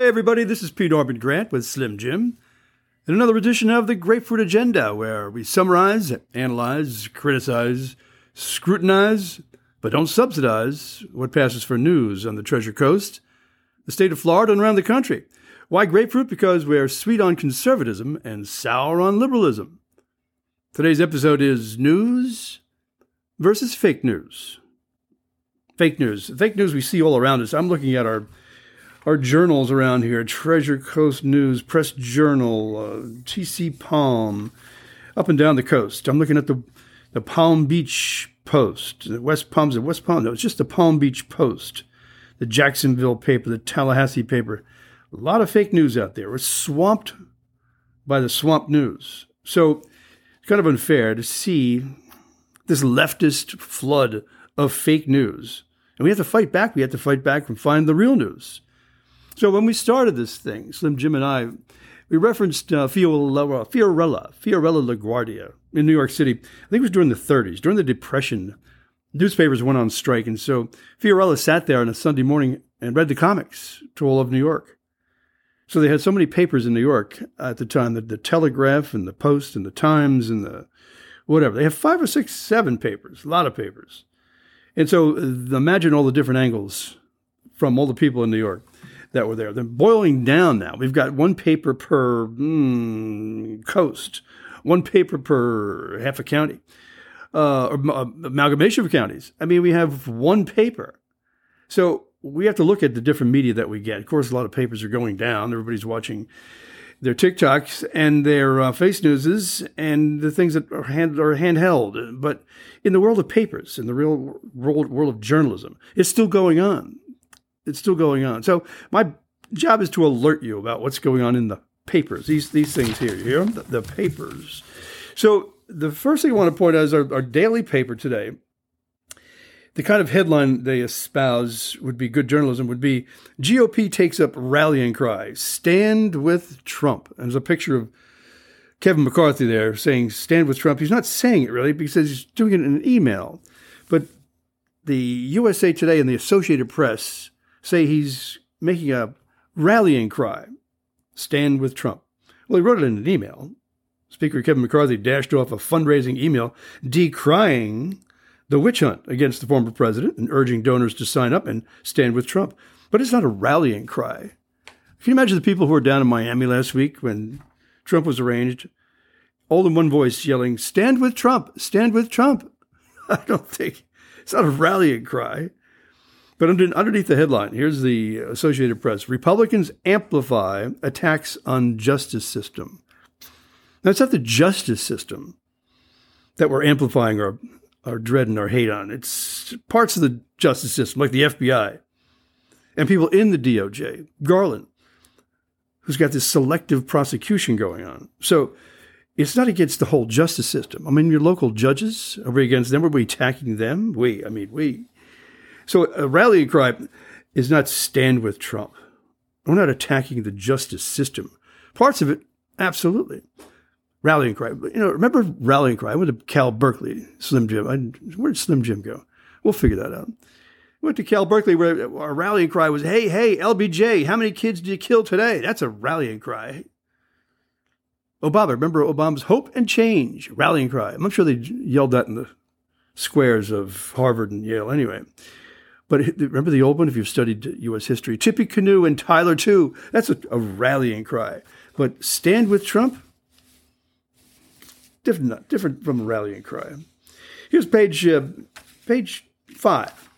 Hey, everybody, this is Pete Norman Grant with Slim Jim in another edition of the Grapefruit Agenda, where we summarize, analyze, criticize, scrutinize, but don't subsidize what passes for news on the Treasure Coast, the state of Florida, and around the country. Why grapefruit? Because we're sweet on conservatism and sour on liberalism. Today's episode is news versus fake news. Fake news. Fake news we see all around us. I'm looking at our our journals around here Treasure Coast News, Press Journal, uh, TC Palm, up and down the coast. I'm looking at the, the Palm Beach Post, the West Palms, the West Palm, no, it's just the Palm Beach Post, the Jacksonville paper, the Tallahassee paper. A lot of fake news out there. We're swamped by the swamp news. So it's kind of unfair to see this leftist flood of fake news. And we have to fight back. We have to fight back and find the real news. So when we started this thing, Slim Jim and I, we referenced uh, Fiorella, Fiorella, Fiorella LaGuardia in New York City. I think it was during the 30s, during the Depression. Newspapers went on strike, and so Fiorella sat there on a Sunday morning and read the comics to all of New York. So they had so many papers in New York at the time, the, the Telegraph and the Post and the Times and the whatever. They have five or six, seven papers, a lot of papers. And so uh, imagine all the different angles from all the people in New York that were there. They're boiling down now. We've got one paper per mm, coast, one paper per half a county, uh, or uh, amalgamation of counties. I mean, we have one paper. So we have to look at the different media that we get. Of course, a lot of papers are going down. Everybody's watching their TikToks and their uh, face newses and the things that are, hand, are handheld. But in the world of papers, in the real world, world of journalism, it's still going on it's still going on. So my job is to alert you about what's going on in the papers. These these things here, you hear them? The, the papers. So the first thing I want to point out is our, our daily paper today. The kind of headline they espouse would be good journalism would be GOP takes up rallying cry, stand with Trump. And there's a picture of Kevin McCarthy there saying stand with Trump. He's not saying it really because he's doing it in an email. But the USA Today and the Associated Press say he's making a rallying cry stand with Trump. Well, he wrote it in an email. Speaker Kevin McCarthy dashed off a fundraising email decrying the witch hunt against the former president and urging donors to sign up and stand with Trump. But it's not a rallying cry. Can you imagine the people who were down in Miami last week when Trump was arraigned, all in one voice yelling, Stand with Trump, stand with Trump? I don't think it's not a rallying cry. But under, underneath the headline, here's the Associated Press Republicans amplify attacks on justice system. Now, it's not the justice system that we're amplifying our, our dread and our hate on. It's parts of the justice system, like the FBI and people in the DOJ, Garland, who's got this selective prosecution going on. So it's not against the whole justice system. I mean, your local judges, are we against them? Are we attacking them? We, I mean, we. So a rallying cry is not stand with Trump. We're not attacking the justice system. Parts of it, absolutely. Rallying cry. You know, remember rallying cry? I went to Cal Berkeley, Slim Jim. I, where did Slim Jim go? We'll figure that out. went to Cal Berkeley where our rallying cry was, hey, hey, LBJ, how many kids did you kill today? That's a rallying cry. Obama, remember Obama's hope and change rallying cry. I'm sure they yelled that in the squares of Harvard and Yale anyway. But remember the old one, if you've studied U.S. history, Tippecanoe and Tyler too. That's a, a rallying cry. But stand with Trump, different, different from a rallying cry. Here's page uh, page five.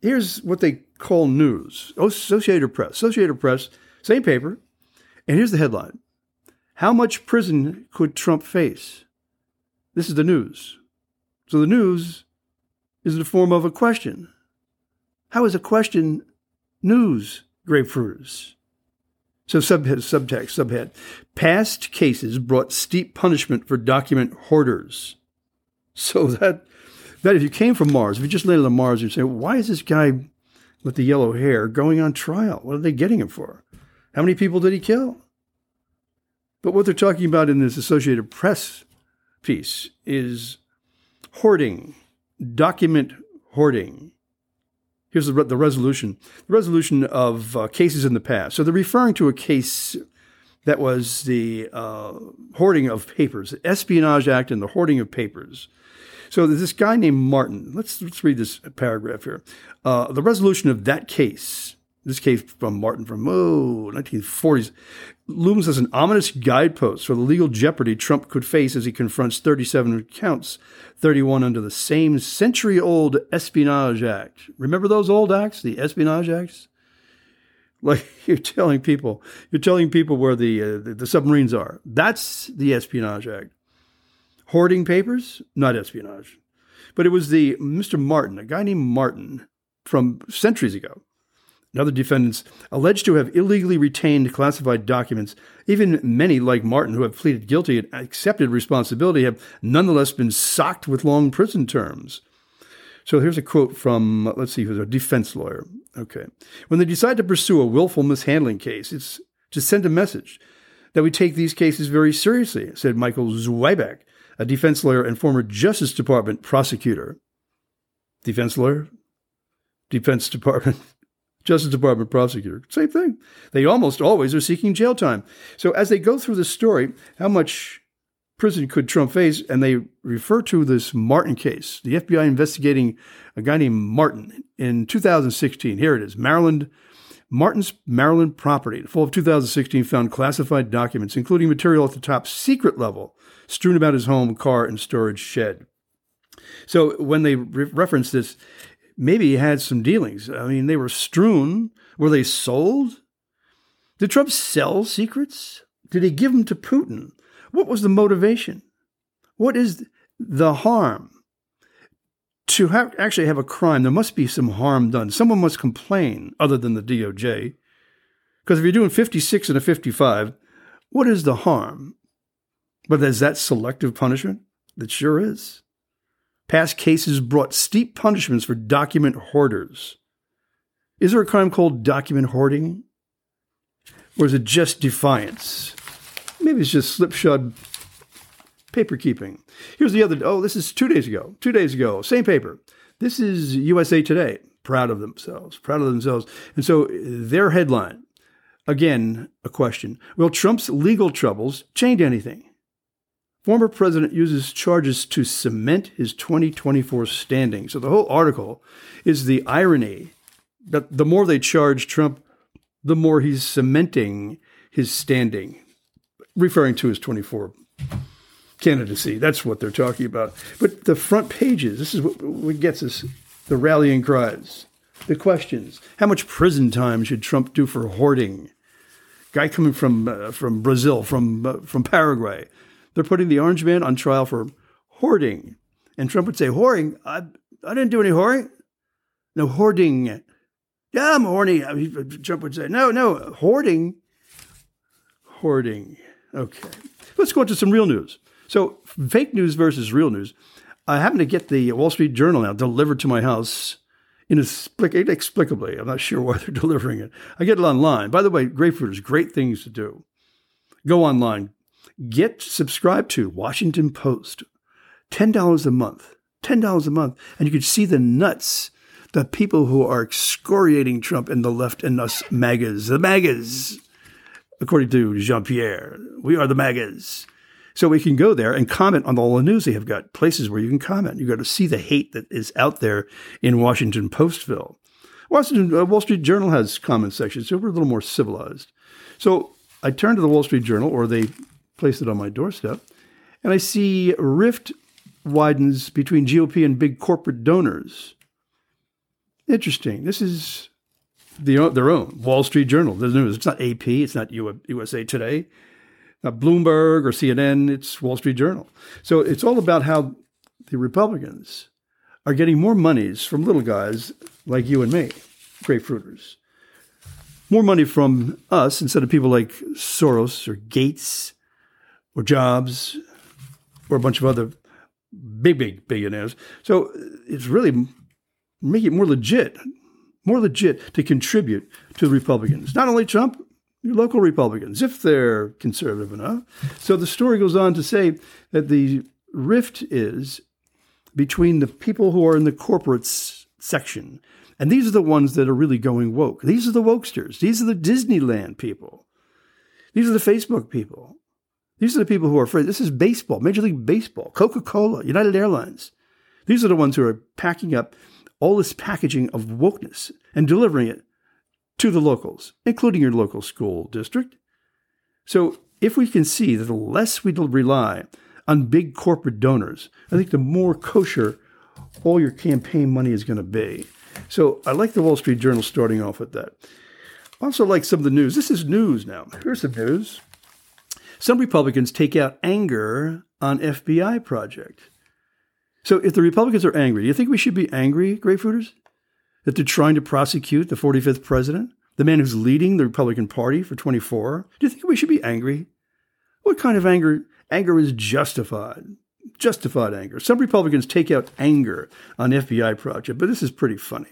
Here's what they call news. Associated Press. Associated Press, same paper. And here's the headline: How much prison could Trump face? This is the news. So the news is in the form of a question. How is a question news, grapefruiters? So subhead, subtext, subhead. Past cases brought steep punishment for document hoarders. So that that if you came from Mars, if you just landed on Mars, you'd say, why is this guy with the yellow hair going on trial? What are they getting him for? How many people did he kill? But what they're talking about in this Associated Press piece is hoarding, document hoarding. Here's the, the resolution the resolution of uh, cases in the past. So they're referring to a case that was the uh, hoarding of papers, the Espionage Act and the hoarding of papers. So there's this guy named Martin. Let's, let's read this paragraph here. Uh, the resolution of that case, this came from Martin from, oh, 1940s, looms as an ominous guidepost for the legal jeopardy Trump could face as he confronts 37 counts, 31 under the same century old Espionage Act. Remember those old acts, the Espionage Acts? Like you're telling people, you're telling people where the, uh, the submarines are. That's the Espionage Act. Hoarding papers, not espionage, but it was the Mr. Martin, a guy named Martin from centuries ago. And other defendants alleged to have illegally retained classified documents. Even many, like Martin, who have pleaded guilty and accepted responsibility, have nonetheless been socked with long prison terms. So here's a quote from, let's see, who's a defense lawyer. Okay. When they decide to pursue a willful mishandling case, it's to send a message that we take these cases very seriously, said Michael Zweiback, a defense lawyer and former Justice Department prosecutor. Defense lawyer? Defense Department, Justice Department prosecutor. Same thing. They almost always are seeking jail time. So as they go through the story, how much prison could Trump face? And they refer to this Martin case, the FBI investigating a guy named Martin in 2016. Here it is Maryland. Martin's Maryland property, the fall of 2016, found classified documents, including material at the top secret level, strewn about his home, car, and storage shed. So when they re- reference this, maybe he had some dealings. I mean, they were strewn. Were they sold? Did Trump sell secrets? Did he give them to Putin? What was the motivation? What is the harm? To have, actually have a crime, there must be some harm done. Someone must complain other than the DOJ. Because if you're doing 56 and a 55, what is the harm? But is that selective punishment? It sure is. Past cases brought steep punishments for document hoarders. Is there a crime called document hoarding? Or is it just defiance? Maybe it's just slipshod paper keeping. Here's the other. Oh, this is two days ago. Two days ago, same paper. This is USA Today. Proud of themselves. Proud of themselves. And so uh, their headline, again, a question: Will Trump's legal troubles change anything? Former president uses charges to cement his 2024 standing. So the whole article is the irony that the more they charge Trump, the more he's cementing his standing referring to his 24 candidacy. That's what they're talking about. But the front pages, this is what, gets us the rallying cries, the questions. How much prison time should Trump do for hoarding? Guy coming from uh, from Brazil, from uh, from Paraguay, they're putting the orange man on trial for hoarding, and Trump would say, "Hoarding? I I didn't do any hoarding. No hoarding. Yeah, I'm horny." Trump would say, "No, no hoarding. Hoarding." Okay. Let's go into some real news. So, fake news versus real news. I happen to get the Wall Street Journal now delivered to my house inexplicably. I'm not sure why they're delivering it. I get it online. By the way, Grapefruit is great things to do. Go online. Get subscribed to Washington Post. $10 a month. $10 a month. And you can see the nuts, the people who are excoriating Trump and the left and us MAGAs. The MAGAs according to Jean Pierre. We are the MAGAs. So we can go there and comment on all the news they have got, places where you can comment. You got to see the hate that is out there in Washington Postville. Washington uh, Wall Street Journal has comment sections, so we're a little more civilized. So I turn to the Wall Street Journal, or they place it on my doorstep, and I see rift widens between GOP and big corporate donors. Interesting. This is the, their own Wall Street Journal. It's not AP. It's not USA Today. Not Bloomberg or CNN. It's Wall Street Journal. So it's all about how the Republicans are getting more monies from little guys like you and me, grapefruiters. More money from us instead of people like Soros or Gates or Jobs or a bunch of other big, big billionaires. So uh, it's really making it more legit more legit to contribute to the Republicans. Not only Trump, your local Republicans, if they're conservative enough. So the story goes on to say that the rift is between the people who are in the corporate section And these are the ones that are really going woke. These are the wokesters. These are the Disneyland people. These are the Facebook people. These are the people who are afraid. This is baseball, Major League Baseball, Coca Cola, United Airlines. These are the ones who are packing up all this packaging of wokeness and delivering it to the locals, including your local school district. So if we can see that the less we rely on big corporate donors, I think the more kosher all your campaign money is going to be. So I like the Wall Street Journal starting off with that. Also, like some of the news. This is news now. Here's some news. Some Republicans take out anger on FBI project. So if the Republicans are angry, do you think we should be angry, grapefruiters? That they're trying to prosecute the 45th president, the man who's leading the Republican Party for 24? Do you think we should be angry? What kind of anger? Anger is justified. Justified anger. Some Republicans take out anger on FBI project, but this is pretty funny.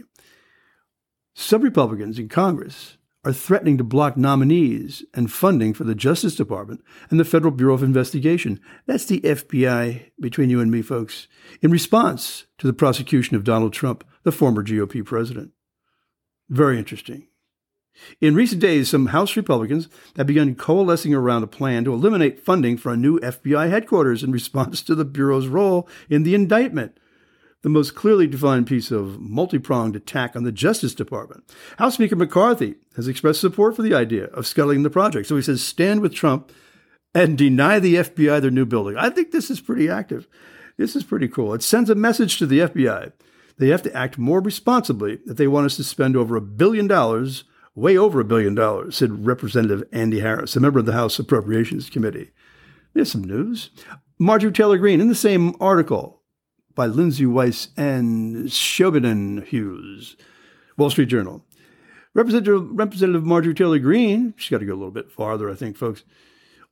Some Republicans in Congress are threatening to block nominees and funding for the Justice Department and the Federal Bureau of Investigation. That's the FBI, between you and me, folks, in response to the prosecution of Donald Trump, the former GOP president. Very interesting. In recent days, some House Republicans have begun coalescing around a plan to eliminate funding for a new FBI headquarters in response to the Bureau's role in the indictment the most clearly defined piece of multi pronged attack on the Justice Department. House Speaker McCarthy has expressed support for the idea of scuttling the project. So he says, stand with Trump and deny the FBI their new building. I think this is pretty active. This is pretty cool. It sends a message to the FBI. They have to act more responsibly if they want us to spend over a billion dollars, way over a billion dollars, said Representative Andy Harris, a member of the House Appropriations Committee. There's some news. Marjorie Taylor Greene, in the same article, by Lindsay Wise and Siobhan Hughes, Wall Street Journal. Representative, Representative Marjorie Taylor Greene, she's got to go a little bit farther, I think, folks,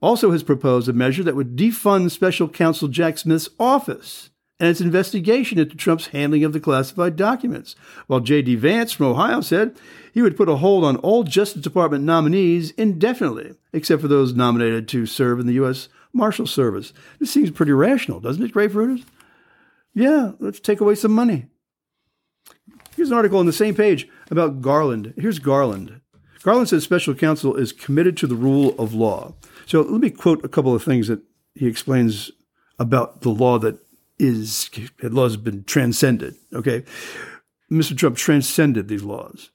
also has proposed a measure that would defund special counsel Jack Smith's office and its investigation into Trump's handling of the classified documents. While J.D. Vance from Ohio said he would put a hold on all Justice Department nominees indefinitely, except for those nominated to serve in the U.S. Marshal Service. This seems pretty rational, doesn't it, Grapefruiters? Yeah, let's take away some money. Here's an article on the same page about Garland. Here's Garland. Garland says special counsel is committed to the rule of law. So let me quote a couple of things that he explains about the law that is law has been transcended. Okay, Mr. Trump transcended these laws.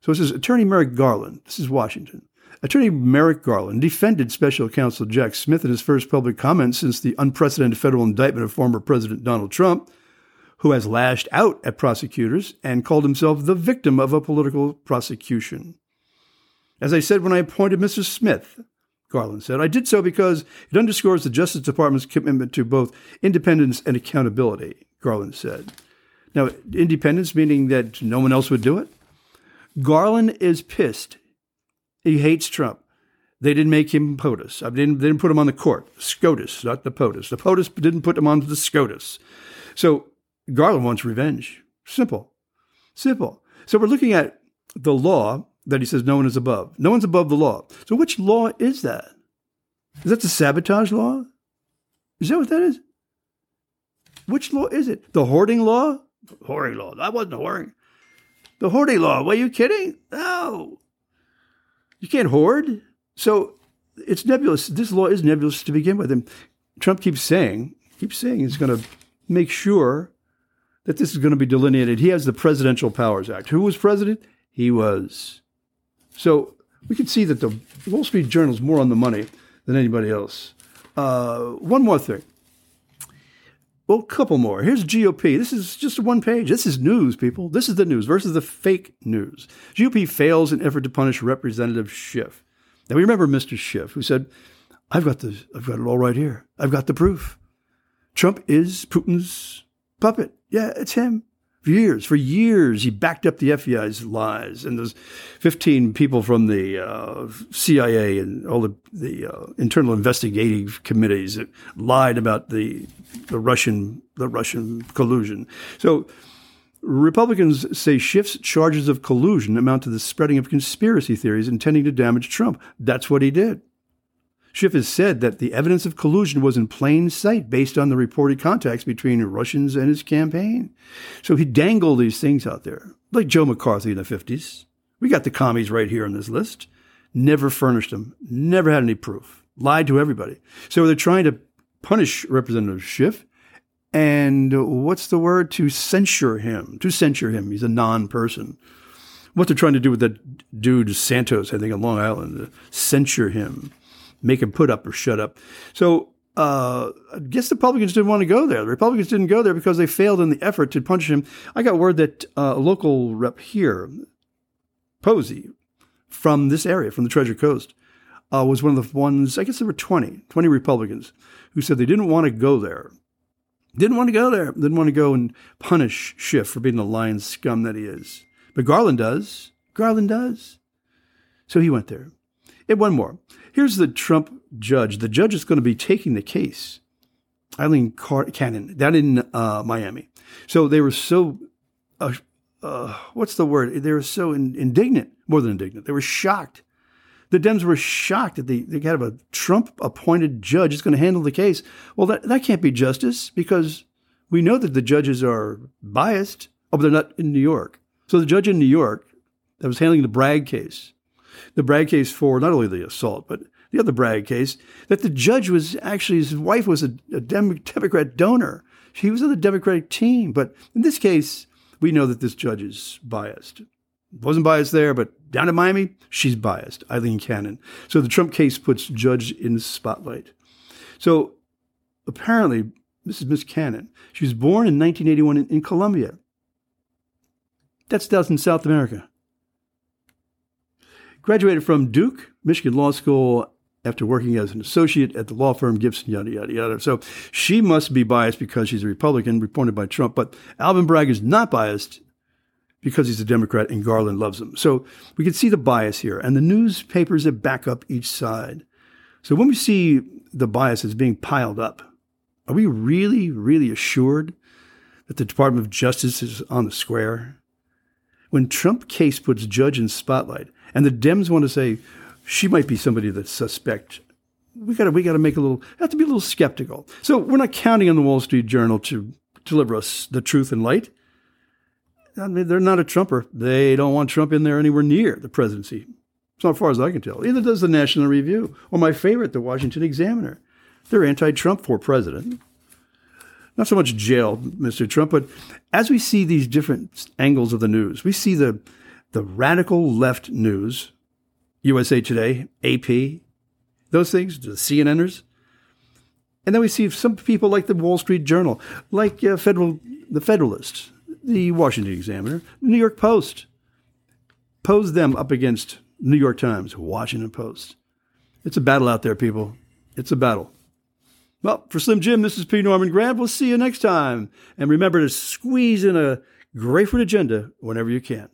So it says Attorney Merrick Garland. This is Washington. Attorney Merrick Garland defended special counsel Jack Smith in his first public comments since the unprecedented federal indictment of former President Donald Trump, who has lashed out at prosecutors and called himself the victim of a political prosecution. As I said when I appointed Mr. Smith, Garland said, I did so because it underscores the Justice Department's commitment to both independence and accountability, Garland said. Now, independence meaning that no one else would do it? Garland is pissed he hates Trump. They didn't make him POTUS. I didn't, they didn't put him on the court. SCOTUS, not the POTUS. The POTUS didn't put him on the SCOTUS. So Garland wants revenge. Simple. Simple. So we're looking at the law that he says no one is above. No one's above the law. So which law is that? Is that the sabotage law? Is that what that is? Which law is it? The hoarding law? Hoarding law. That wasn't hoarding. The hoarding law. Were you kidding? No. You can't hoard. So it's nebulous. This law is nebulous to begin with. And Trump keeps saying, keeps saying he's going to make sure that this is going to be delineated. He has the Presidential Powers Act. Who was president? He was. So we can see that the Wall Street Journal is more on the money than anybody else. Uh, one more thing. Well, a couple more. Here's GOP. This is just one page. This is news, people. This is the news versus the fake news. GOP fails in effort to punish Representative Schiff. Now, we remember Mr. Schiff, who said, I've got, the, I've got it all right here. I've got the proof. Trump is Putin's puppet. Yeah, it's him for years. For years, he backed up the FBI's lies, and those 15 people from the uh, CIA and all the, the uh, internal investigative committees that lied about the the Russian the Russian collusion. So. Republicans say Schiff's charges of collusion amount to the spreading of conspiracy theories intending to damage Trump. That's what he did. Schiff has said that the evidence of collusion was in plain sight based on the reported contacts between Russians and his campaign. So he dangled these things out there. like Joe McCarthy in the 50s. We got the commies right here on this list. Never furnished them, never had any proof, lied to everybody. So they're trying to punish Representative Schiff and what's the word? To censure him. To censure him. He's a non person. What they're trying to do with that dude, Santos, I think, on Long Island, censure him, make him put up or shut up. So uh, I guess the Republicans didn't want to go there. The Republicans didn't go there because they failed in the effort to punish him. I got word that uh, a local rep here, Posey, from this area, from the Treasure Coast, uh, was one of the ones, I guess there were 20, 20 Republicans who said they didn't want to go there. Didn't want to go there. Didn't want to go and punish Schiff for being the lying scum that he is. But Garland does. Garland does. So he went there. And one more. Here's the Trump judge. The judge is going to be taking the case. Aileen Car- Cannon, down in uh, Miami. So they were so, uh, uh, what's the word? They were so in- indignant, more than indignant. They were shocked. The Dems were shocked that they, kind of a Trump appointed judge is going to handle the case. Well, that, that can't be justice because we know that the judges are biased, but they're not in New York. So the judge in New York that was handling the Bragg case, the Bragg case for not only the assault, but the other Bragg case, that the judge was actually, his wife was a, a Democrat donor. She was on the Democratic team. But in this case, we know that this judge is biased. Wasn't biased there, but down in Miami, she's biased, Aileen Cannon. So the Trump case puts Judge in the spotlight. So apparently, this is Miss Cannon. She was born in 1981 in, in Colombia. That's down in South America. Graduated from Duke, Michigan Law School, after working as an associate at the law firm Gibson, yada, yada, yada. So she must be biased because she's a Republican, appointed by Trump. But Alvin Bragg is not biased because he's a Democrat and Garland loves him. So we can see the bias here. And the newspapers that back up each side. So when we see the biases being piled up, are we really, really assured that the Department of Justice is on the square? When Trump case puts judge in spotlight, and the Dems want to say she might be somebody that's suspect, we got to we got to make a little have to be a little skeptical. So we're not counting on the Wall Street Journal to deliver us the truth and light. I mean, they're not a Trumper. They don't want Trump in there anywhere near the presidency. As far as I can tell. Either does the National Review or my favorite, the Washington Examiner. They're anti-Trump for president. Not so much jail, Mr. Trump, but as we see these different angles of the news, we see the the radical left news, USA Today, AP, those things, the CNNers. And then we see some people like the Wall Street Journal, like uh, Federal, the Federalist, the Washington Examiner, New York Post. Pose them up against New York Times, Washington Post. It's a battle out there, people. It's a battle. Well, for Slim Jim, this is P. Norman Grant. We'll see you next time. And remember to squeeze in a grapefruit agenda whenever you can.